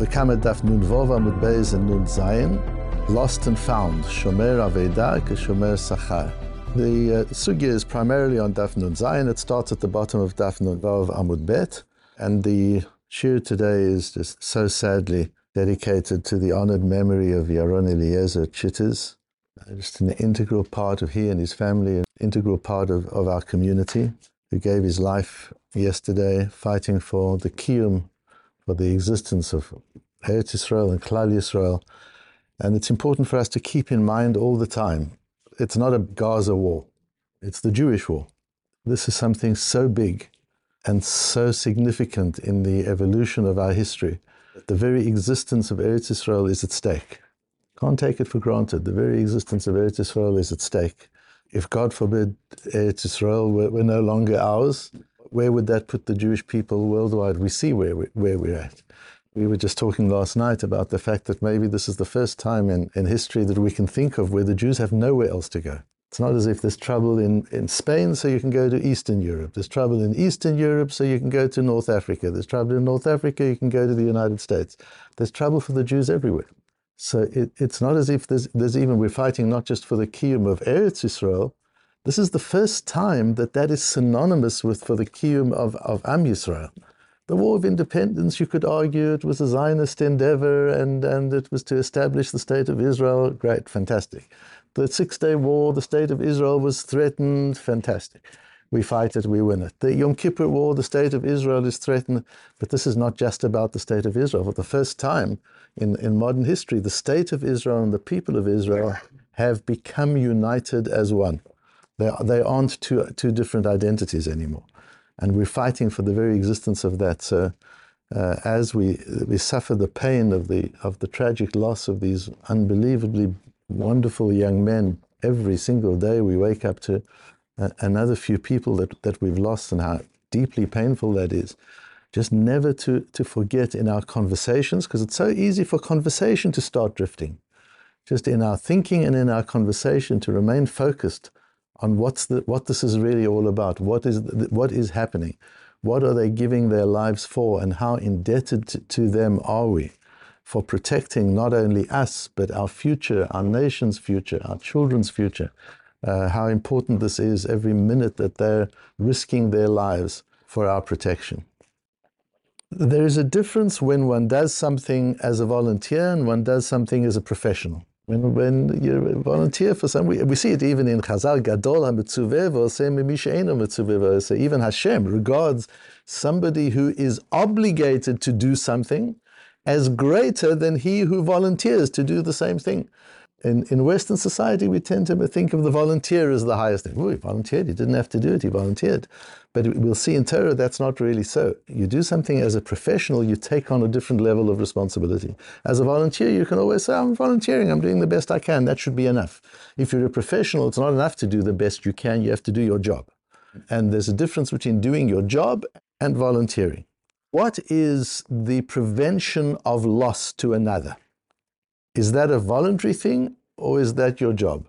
V'kamed daf nun vov amud beis and nun zayin, lost and found, shomer aveda shomer sachar. The uh, sugya is primarily on daf nun zayin. It starts at the bottom of daf nun vov amud bet, and the shiur today is just so sadly dedicated to the honored memory of Yaron Eliezer Chitters, just an integral part of he and his family, an integral part of, of our community, who gave his life yesterday fighting for the kiyum, for the existence of Eretz Israel and Klal Yisrael. And it's important for us to keep in mind all the time it's not a Gaza war, it's the Jewish war. This is something so big and so significant in the evolution of our history. The very existence of Eretz Israel is at stake. Can't take it for granted. The very existence of Eretz Israel is at stake. If God forbid Eretz Israel were, were no longer ours, where would that put the Jewish people worldwide? We see where, we, where we're at. We were just talking last night about the fact that maybe this is the first time in, in history that we can think of where the Jews have nowhere else to go. It's not as if there's trouble in, in Spain, so you can go to Eastern Europe. There's trouble in Eastern Europe, so you can go to North Africa. There's trouble in North Africa, you can go to the United States. There's trouble for the Jews everywhere. So it, it's not as if there's, there's even, we're fighting not just for the kiyum of Eretz Yisrael. This is the first time that that is synonymous with for the kiyum of, of Am Yisrael. The War of Independence, you could argue it was a Zionist endeavor and, and it was to establish the State of Israel. Great, fantastic. The Six Day War, the State of Israel was threatened. Fantastic. We fight it, we win it. The Yom Kippur War, the State of Israel is threatened. But this is not just about the State of Israel. For the first time in, in modern history, the State of Israel and the people of Israel have become united as one. They, they aren't two, two different identities anymore and we're fighting for the very existence of that. So, uh, as we we suffer the pain of the of the tragic loss of these unbelievably wonderful young men every single day, we wake up to uh, another few people that that we've lost, and how deeply painful that is. Just never to to forget in our conversations, because it's so easy for conversation to start drifting. Just in our thinking and in our conversation to remain focused on what's the, what this is really all about. What is, what is happening? What are they giving their lives for? And how indebted to, to them are we for protecting not only us, but our future, our nation's future, our children's future? Uh, how important this is every minute that they're risking their lives for our protection. There is a difference when one does something as a volunteer and one does something as a professional. When, when you volunteer for some, we, we see it even in Chazal, Gadol HaMetzuveh So even Hashem regards somebody who is obligated to do something as greater than he who volunteers to do the same thing. In, in Western society, we tend to think of the volunteer as the highest thing. Oh, he volunteered, he didn't have to do it, he volunteered. But we'll see in Torah that's not really so. You do something as a professional, you take on a different level of responsibility. As a volunteer, you can always say, I'm volunteering, I'm doing the best I can, that should be enough. If you're a professional, it's not enough to do the best you can, you have to do your job. And there's a difference between doing your job and volunteering. What is the prevention of loss to another? Is that a voluntary thing or is that your job?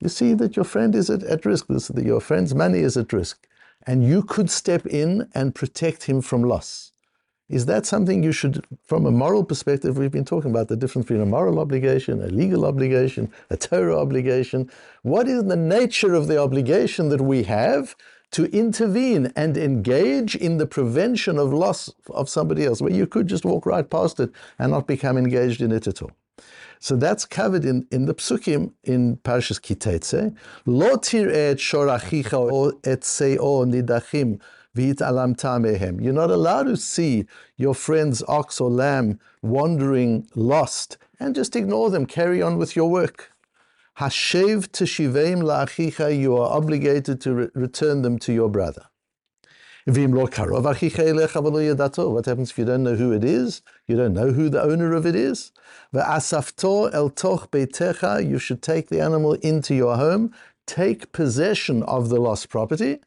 You see that your friend is at, at risk, that your friend's money is at risk, and you could step in and protect him from loss. Is that something you should, from a moral perspective, we've been talking about the difference between a moral obligation, a legal obligation, a Torah obligation. What is the nature of the obligation that we have to intervene and engage in the prevention of loss of somebody else, where you could just walk right past it and not become engaged in it at all? So that's covered in, in the psukim in Parshas Kitetze. Lo et shorachicha o et seo nidachim mehem. You're not allowed to see your friend's ox or lamb wandering lost and just ignore them. Carry on with your work. Hashev teshiveim la'achicha, you are obligated to re- return them to your brother. What happens if you don't know who it is? You don't know who the owner of it is? You should take the animal into your home, take possession of the lost property,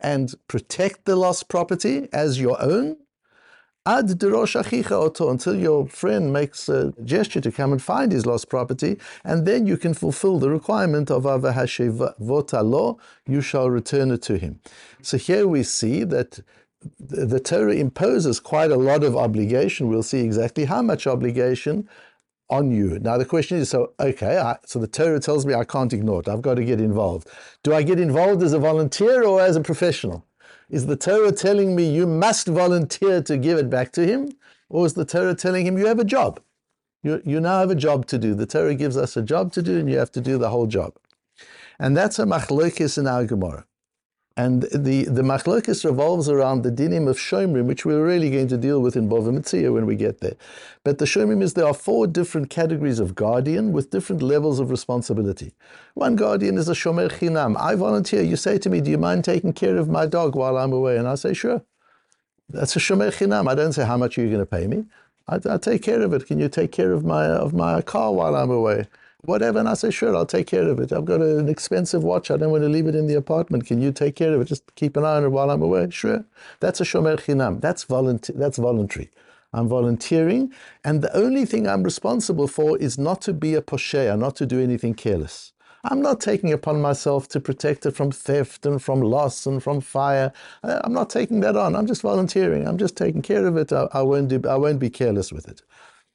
and protect the lost property as your own. Ad oto, until your friend makes a gesture to come and find his lost property, and then you can fulfill the requirement of avahashevotalo, you shall return it to him. So here we see that the, the Torah imposes quite a lot of obligation. We'll see exactly how much obligation on you. Now the question is, so okay, I, so the Torah tells me I can't ignore it. I've got to get involved. Do I get involved as a volunteer or as a professional? Is the Torah telling me you must volunteer to give it back to him, or is the Torah telling him you have a job? You, you now have a job to do. The Torah gives us a job to do, and you have to do the whole job. And that's a machlokes in our Gemara. And the, the machlokes revolves around the dinim of shomrim, which we're really going to deal with in Bava when we get there. But the shomrim is there are four different categories of guardian with different levels of responsibility. One guardian is a shomer chinam. I volunteer. You say to me, do you mind taking care of my dog while I'm away? And I say, sure. That's a shomer chinam. I don't say how much are you going to pay me. I, I take care of it. Can you take care of my of my car while I'm away? Whatever. And I say, sure, I'll take care of it. I've got an expensive watch. I don't want to leave it in the apartment. Can you take care of it? Just keep an eye on it while I'm away. Sure. That's a shomer chinam. That's, volunteer, that's voluntary. I'm volunteering. And the only thing I'm responsible for is not to be a poshea, not to do anything careless. I'm not taking upon myself to protect it from theft and from loss and from fire. I'm not taking that on. I'm just volunteering. I'm just taking care of it. I, I won't do, I won't be careless with it.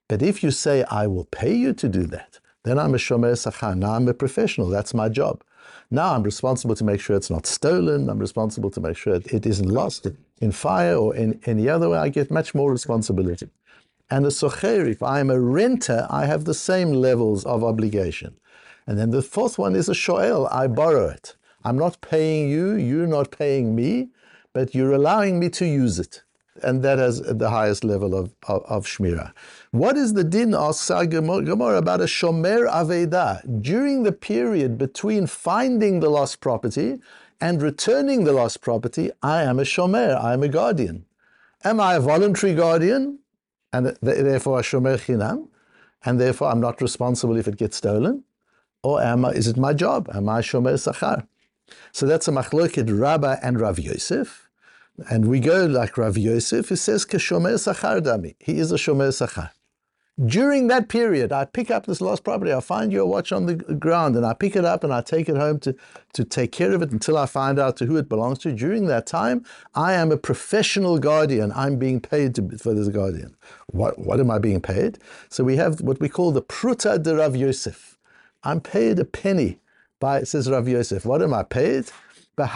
But if you say, I will pay you to do that, then I'm a shomer sachar. Now I'm a professional. That's my job. Now I'm responsible to make sure it's not stolen. I'm responsible to make sure it isn't lost in fire or in any other way. I get much more responsibility. And the socher, if I'm a renter, I have the same levels of obligation. And then the fourth one is a shoel. I borrow it. I'm not paying you, you're not paying me, but you're allowing me to use it. And that has the highest level of, of, of shmirah. What is the din, asks Gemara, about a shomer aveda? During the period between finding the lost property and returning the lost property, I am a shomer, I am a guardian. Am I a voluntary guardian, and therefore a shomer chinam, and therefore I'm not responsible if it gets stolen? Or am I, is it my job? Am I shomer sachar? So that's a machloket Rabba and Rav Yosef. And we go like Rav Yosef, who says, Keshomer sachar dami. He is a shomer sachar. During that period, I pick up this lost property. I find your watch on the ground and I pick it up and I take it home to, to take care of it until I find out to who it belongs to. During that time, I am a professional guardian. I'm being paid to, for this guardian. What, what am I being paid? So we have what we call the Pruta de Rav Yosef. I'm paid a penny by, says Rav Yosef. What am I paid? While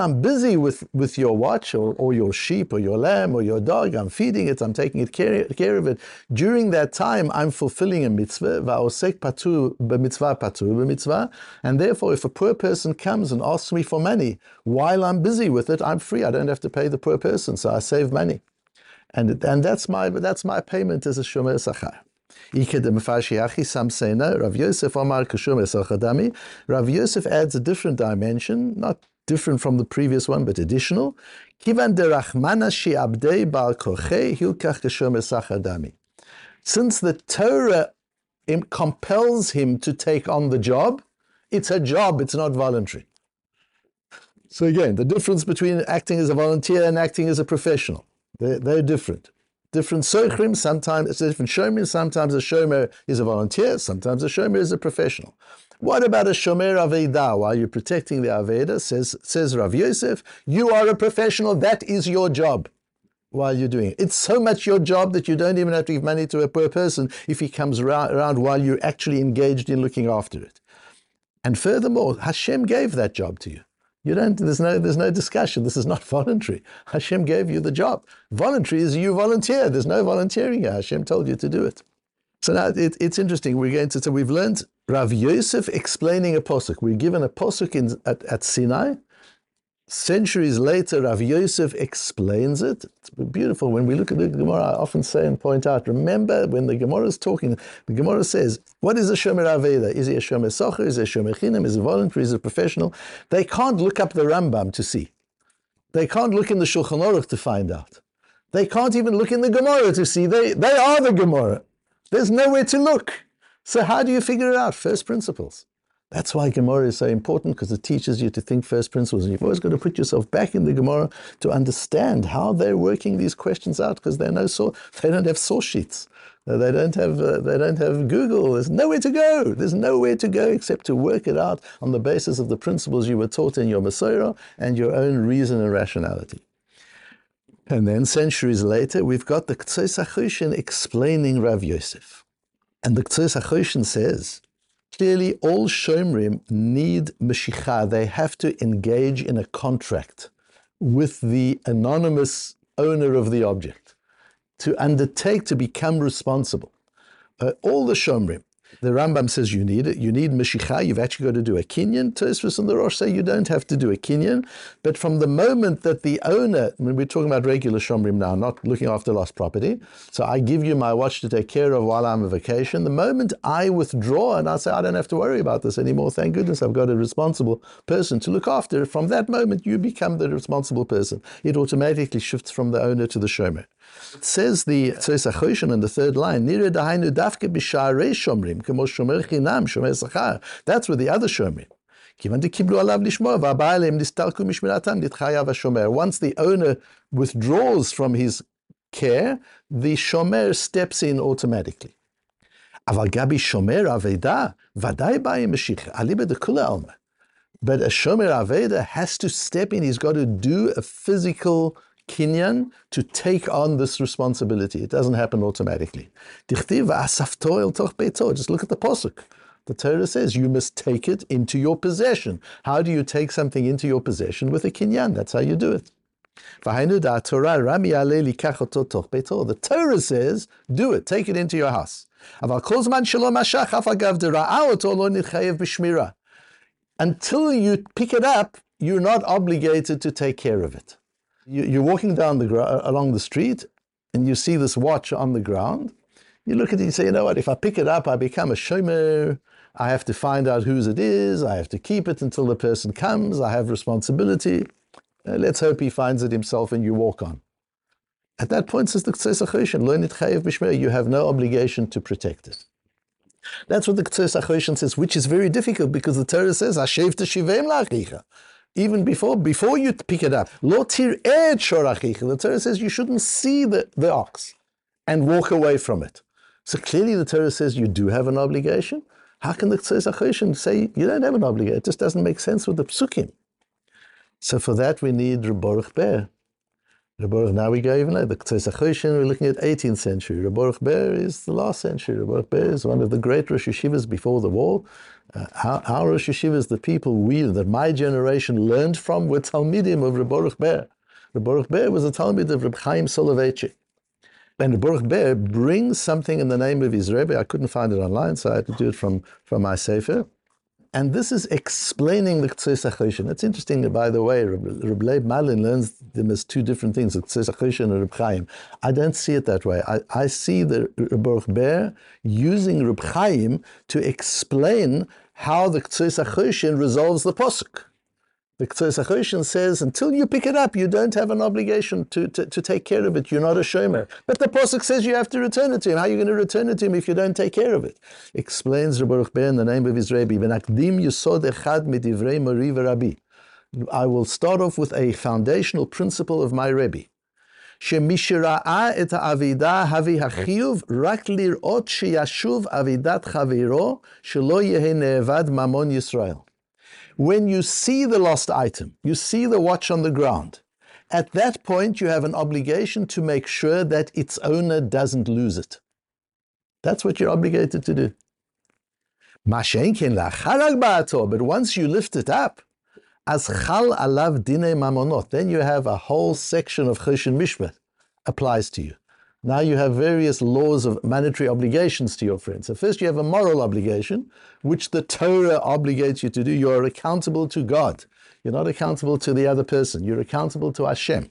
I'm busy with, with your watch or, or your sheep or your lamb or your dog, I'm feeding it, I'm taking it care, care of it. During that time, I'm fulfilling a mitzvah, and therefore if a poor person comes and asks me for money, while I'm busy with it, I'm free. I don't have to pay the poor person, so I save money. And, and that's my that's my payment as a shomer sachar. Rav Yosef Omar Kashum Rav Yosef adds a different dimension, not different from the previous one, but additional. Since the Torah compels him to take on the job, it's a job, it's not voluntary. So again, the difference between acting as a volunteer and acting as a professional, they're, they're different different sochrim, sometimes it's a different shomer, sometimes a shomer is a volunteer, sometimes a shomer is a professional. What about a shomer aveda? While you're protecting the aveda, says, says Rav Yosef, you are a professional, that is your job while you're doing it. It's so much your job that you don't even have to give money to a poor person if he comes around, around while you're actually engaged in looking after it. And furthermore, Hashem gave that job to you. You don't, there's no, there's no discussion. This is not voluntary. Hashem gave you the job. Voluntary is you volunteer. There's no volunteering here. Hashem told you to do it. So now it, it's interesting. We're going to, so we've learned Rav Yosef explaining a posuk. We're given a posuk in, at, at Sinai Centuries later, Rav Yosef explains it. It's beautiful. When we look at the Gemara, I often say and point out, remember when the Gemara is talking, the Gemara says, what is a Shomer Aveda? Is he a Shomer Sachar? Is he a Shomer Chinam? Is he voluntary? Is he a professional? They can't look up the Rambam to see. They can't look in the Shulchan Aruch to find out. They can't even look in the Gemara to see. They, they are the Gemara. There's nowhere to look. So how do you figure it out? First principles. That's why Gemara is so important because it teaches you to think first principles. And you've always got to put yourself back in the Gemara to understand how they're working these questions out because they no so they don't have source sheets. Uh, they don't have uh, they don't have Google. There's nowhere to go. There's nowhere to go except to work it out on the basis of the principles you were taught in your Masorah and your own reason and rationality. And then centuries later, we've got the Ktsos explaining Rav Yosef. And the Ktsos says, clearly all Shomrim need Meshicha. They have to engage in a contract with the anonymous owner of the object to undertake to become responsible. Uh, all the Shomrim, the Rambam says you need it. You need Meshicha. You've actually got to do a Kinyan. Tosfos and the Rosh say you don't have to do a Kinyan. But from the moment that the owner, when we're talking about regular Shomrim now, not looking after lost property, so I give you my watch to take care of while I'm on vacation. The moment I withdraw and I say I don't have to worry about this anymore, thank goodness I've got a responsible person to look after. From that moment, you become the responsible person. It automatically shifts from the owner to the Shomer. Says the says Achoshan in the third line, Nire dahainu dafke b'sharei shomrim, kemo shomer chinam, shomer sachar. That's where the other shomrim. Once the owner withdraws from his care, the shomer steps in automatically. But a shomer aveda has to step in. He's got to do a physical kinyan to take on this responsibility. It doesn't happen automatically. Just look at the posuk. The Torah says you must take it into your possession. How do you take something into your possession with a kinyan? That's how you do it. The Torah says, do it, take it into your house. Until you pick it up, you're not obligated to take care of it you, are walking down the gro- along the street and you see this watch on the ground. You look at it and say, you know what, if I pick it up, I become a shomer. I have to find out whose it is. I have to keep it until the person comes. I have responsibility. Uh, let's hope he finds it himself and you walk on. At that point, says the Ktsos you have no obligation to protect it. That's what the Ktsos says, which is very difficult because the Torah says, Hashev teshivem even before before you pick it up. Lo The Torah says you shouldn't see the, the ox and walk away from it. So clearly the Torah says you do have an obligation. How can the Ktsos say you don't have an obligation? It just doesn't make sense with the psukim. So for that we need Reb Baruch Ber. Reb Baruch, now we go even later. The Ktsos we're looking at 18th century. Reb Baruch Ber is the last century. Reb Baruch Ber is one of the great Rosh Yeshivas before the war. Uh, our, Rosh Yeshivas, the people we, that my generation learned from, were Talmidim of Reb Baruch Ber. Reb Baruch Ber was a Talmid of Reb Chaim Soloveitchik. And Reb Baruch Ber brings something in the name of his Rebbe. I couldn't find it online, so I had to do it from, from my Sefer. And this is explaining the Ktsos HaChoshen. It's interesting, by the way, Reb Malin learns them as two different things, the Ktsos HaChoshen and Reb Chaim. I don't see it that way. I, I see the Reb Ber using Reb Chaim to explain how the HaChoshen resolves the Posuk. The Ktsos HaChoshen says, until you pick it up, you don't have an obligation to, to, to take care of it. You're not a shomer. But the Pasuk says you have to return it to him. How are you going to return it to him if you don't take care of it? Explains Rabbi Ber in the name of his Rebbe, V'nakdim yusod echad midivrei mori v'rabi. I will start off with a foundational principle of my Rebbe. שמשראה את האבידה הביא החיוב רק לראות שישוב אבידת חברו, שלא יהא נאבד ממון when you see the lost item, you see the watch on the ground, at that point you have an obligation to make sure that its owner doesn't lose it. That's what you're obligated to do. But once you lift it up, as chal alav dine mamonot, then you have a whole section of choshen mishpat applies to you. Now you have various laws of mandatory obligations to your friend. So first you have a moral obligation, which the Torah obligates you to do. You are accountable to God. You're not accountable to the other person. You're accountable to Hashem.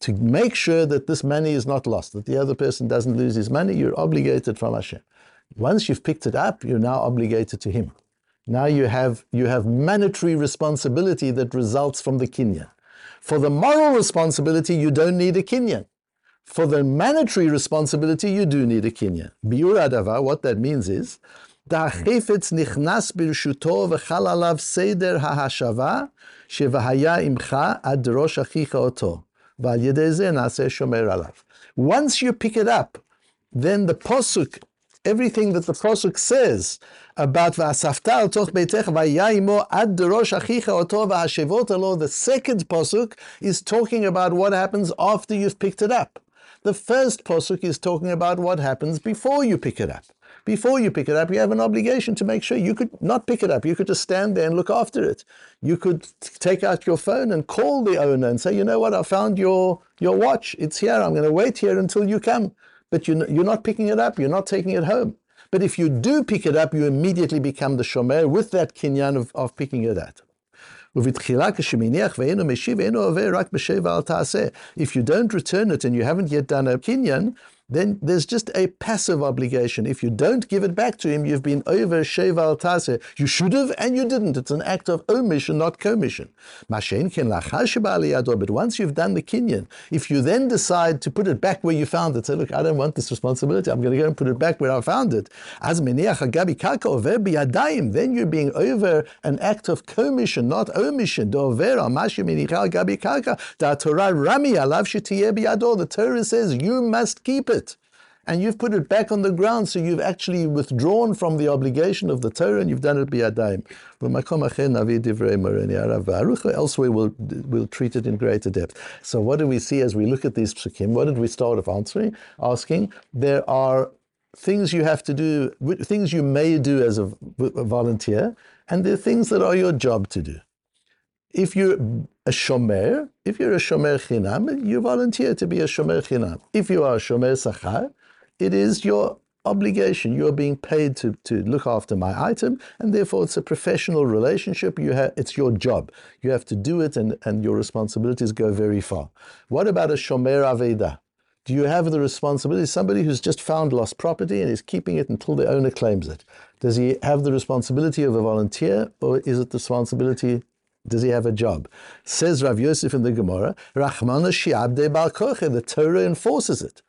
To make sure that this money is not lost, that the other person doesn't lose his money, you're obligated from Hashem. Once you've picked it up, you're now obligated to Him. Now you have, you have mandatory responsibility that results from the kinyan. For the moral responsibility, you don't need a kinyan. For the mandatory responsibility, you do need a kinyan. Biur adava, what that means is, והחפץ נכנס ברשותו וחל עליו סדר ההשבה שהיה עמך עד ראש אחיך אותו, ועל ידי זה נעשה שומר עליו. Once you pick it up, then the posuk, everything that the posuk says about v'asafta al toch beitecha v'yaimo ad derosh achicha oto v'hashevot alo, the second posuk is talking about what happens after you've picked it up. The first posuk is talking about what happens before you pick it up. Before you pick it up, you have an obligation to make sure you could not pick it up. You could just stand there and look after it. You could take out your phone and call the owner and say, you know what, I found your, your watch. It's here. I'm going to wait here until you come. But you, you're not picking it up. You're not taking it home. But if you do pick it up, you immediately become the shomer with that kinyan of, of picking it up. If you don't return it and you haven't yet done a kinyan, then there's just a passive obligation. If you don't give it back to him, you've been over sheval tase. You should have and you didn't. It's an act of omission, not commission. But once you've done the kinyan, if you then decide to put it back where you found it, say, look, I don't want this responsibility. I'm going to go and put it back where I found it. Then you're being over an act of commission, not omission. The Torah says you must keep it. And you've put it back on the ground, so you've actually withdrawn from the obligation of the Torah and you've done it biyadayim. Elsewhere we'll, we'll treat it in greater depth. So what do we see as we look at these psukim? What did we start off answering? Asking, there are things you have to do, things you may do as a, a volunteer, and there are things that are your job to do. If you're a shomer, if you're a shomer chinam, you volunteer to be a shomer chinam. If you are a shomer sachar, it is your obligation. You are being paid to, to look after my item, and therefore it's a professional relationship. You have, it's your job. You have to do it, and, and your responsibilities go very far. What about a shomer aveda? Do you have the responsibility? Somebody who's just found lost property and is keeping it until the owner claims it. Does he have the responsibility of a volunteer, or is it the responsibility does he have a job? Says Rav Yosef in the Gemara, Rachmana shi'abde bal the Torah enforces it.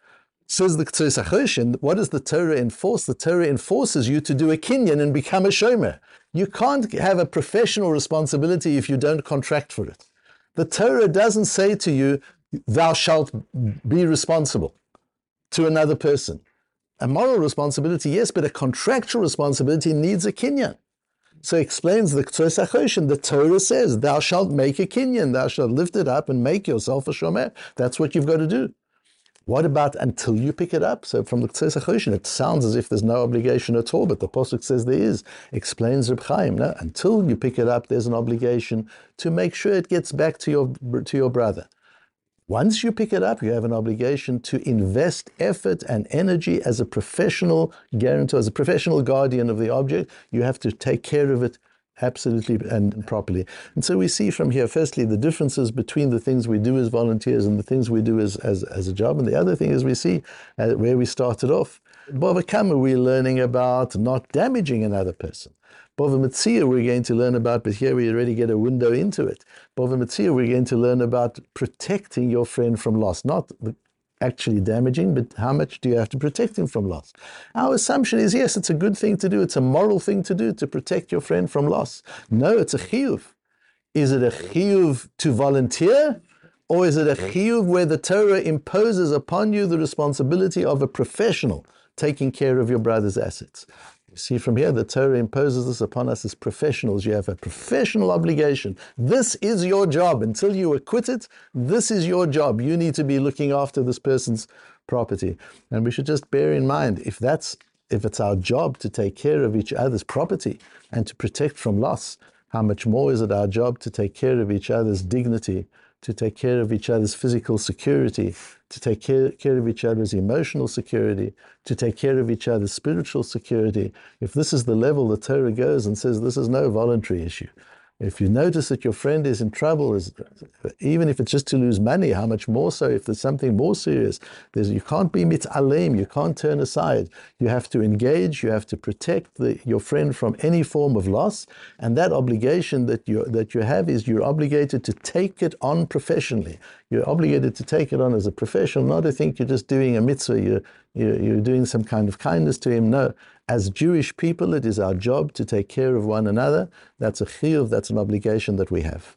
Says the Ktsos HaChoshen, what does the Torah enforce? The Torah enforces you to do a kinyan and become a shomer. You can't have a professional responsibility if you don't contract for it. The Torah doesn't say to you, thou shalt be responsible to another person. A moral responsibility, yes, but a contractual responsibility needs a kinyan. So explains the Ktsos HaChoshen, the Torah says, thou shalt make a kinyan, thou shalt lift it up and make yourself a shomer. That's what you've got to do. What about until you pick it up? So from the Ktsos HaChoshen, it sounds as if there's no obligation at all, but the Pasuk says there is. Explains Reb Chaim, no? until you pick it up, there's an obligation to make sure it gets back to your, to your brother. Once you pick it up, you have an obligation to invest effort and energy as a professional guarantor, as a professional guardian of the object. You have to take care of it absolutely and properly. And so we see from here, firstly, the differences between the things we do as volunteers and the things we do as, as, as a job. And the other thing is we see uh, where we started off. Bava Kama, we're learning about not damaging another person. Bava we're going to learn about, but here we already get a window into it. Bava we're going to learn about protecting your friend from loss, not actually damaging, but how much do you have to protect him from loss? Our assumption is yes, it's a good thing to do, it's a moral thing to do to protect your friend from loss. No, it's a chiyuv. Is it a chiyuv to volunteer? Or is it a chiyuv where the Torah imposes upon you the responsibility of a professional taking care of your brother's assets? See from here, the Torah imposes this upon us as professionals. You have a professional obligation. This is your job. Until you acquit it, this is your job. You need to be looking after this person's property. And we should just bear in mind if that's if it's our job to take care of each other's property and to protect from loss, how much more is it our job to take care of each other's dignity, to take care of each other's physical security, to take care, care of each other's emotional security, to take care of each other's spiritual security. If this is the level the Torah goes and says this is no voluntary issue, if you notice that your friend is in trouble, even if it's just to lose money, how much more so if there's something more serious? There's, you can't be mit'alem, you can't turn aside. You have to engage, you have to protect the, your friend from any form of loss. And that obligation that you, that you have is you're obligated to take it on professionally. You're obligated to take it on as a professional, not to think you're just doing a mitzvah, you're, you're doing some kind of kindness to him. No, as Jewish people, it is our job to take care of one another. That's a chiyuv, that's an obligation that we have.